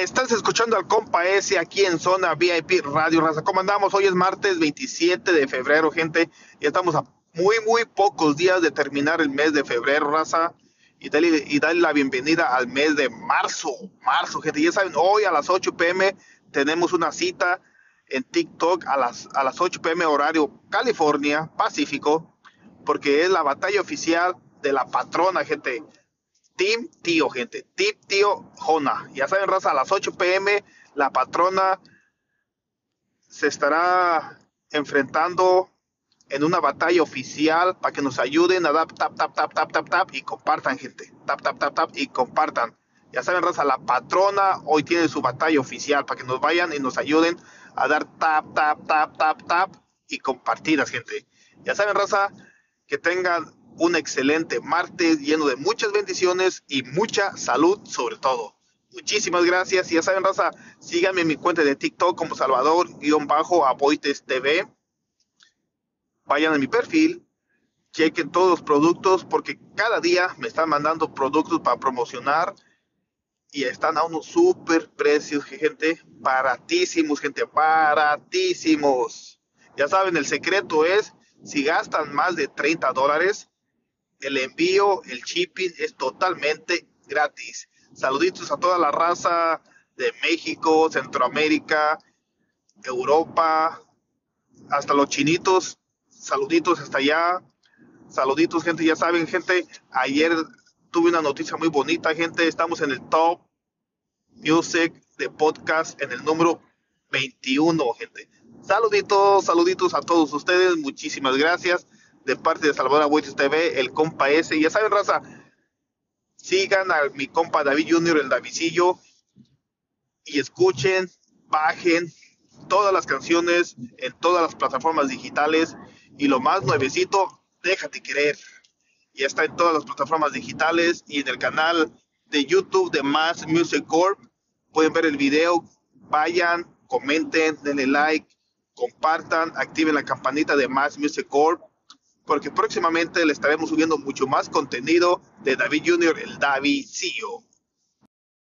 Estás escuchando al compa S aquí en Zona VIP Radio Raza. ¿Cómo andamos? Hoy es martes 27 de febrero, gente. Ya estamos a muy, muy pocos días de terminar el mes de febrero, raza. Y darle, y la bienvenida al mes de marzo. Marzo, gente. Ya saben, hoy a las 8 pm tenemos una cita en TikTok a las, a las 8 pm horario California, Pacífico, porque es la batalla oficial de la patrona, gente Team Tío, gente. Team Tío Jona. Ya saben, raza, a las 8 pm la patrona se estará enfrentando en una batalla oficial para que nos ayuden a dar tap, tap, tap, tap, tap, tap y compartan, gente. Tap, tap, tap, tap y compartan. Ya saben, raza, la patrona hoy tiene su batalla oficial para que nos vayan y nos ayuden a dar tap, tap, tap, tap, tap y compartidas, gente. Ya saben, raza, que tengan un excelente martes lleno de muchas bendiciones y mucha salud sobre todo. Muchísimas gracias y ya saben, raza, síganme en mi cuenta de TikTok como Salvador-Aboites TV. Vayan a mi perfil, chequen todos los productos porque cada día me están mandando productos para promocionar y están a unos super precios, gente, baratísimos, gente, baratísimos. Ya saben, el secreto es, si gastan más de 30 dólares, el envío, el shipping es totalmente gratis. Saluditos a toda la raza de México, Centroamérica, Europa, hasta los chinitos. Saluditos hasta allá. Saluditos, gente. Ya saben, gente. Ayer tuve una noticia muy bonita, gente. Estamos en el top music de podcast en el número 21, gente. Saluditos, saluditos a todos ustedes. Muchísimas gracias de parte de Salvador Agüites TV, el compa S. Ya saben, raza, sigan a mi compa David Junior, el Davidillo, y escuchen, bajen todas las canciones en todas las plataformas digitales. Y lo más nuevecito, déjate querer. Ya está en todas las plataformas digitales y en el canal de YouTube de Mass Music Corp. Pueden ver el video, vayan, comenten, denle like, compartan, activen la campanita de Mass Music Corp porque próximamente le estaremos subiendo mucho más contenido de David Junior, el David CEO.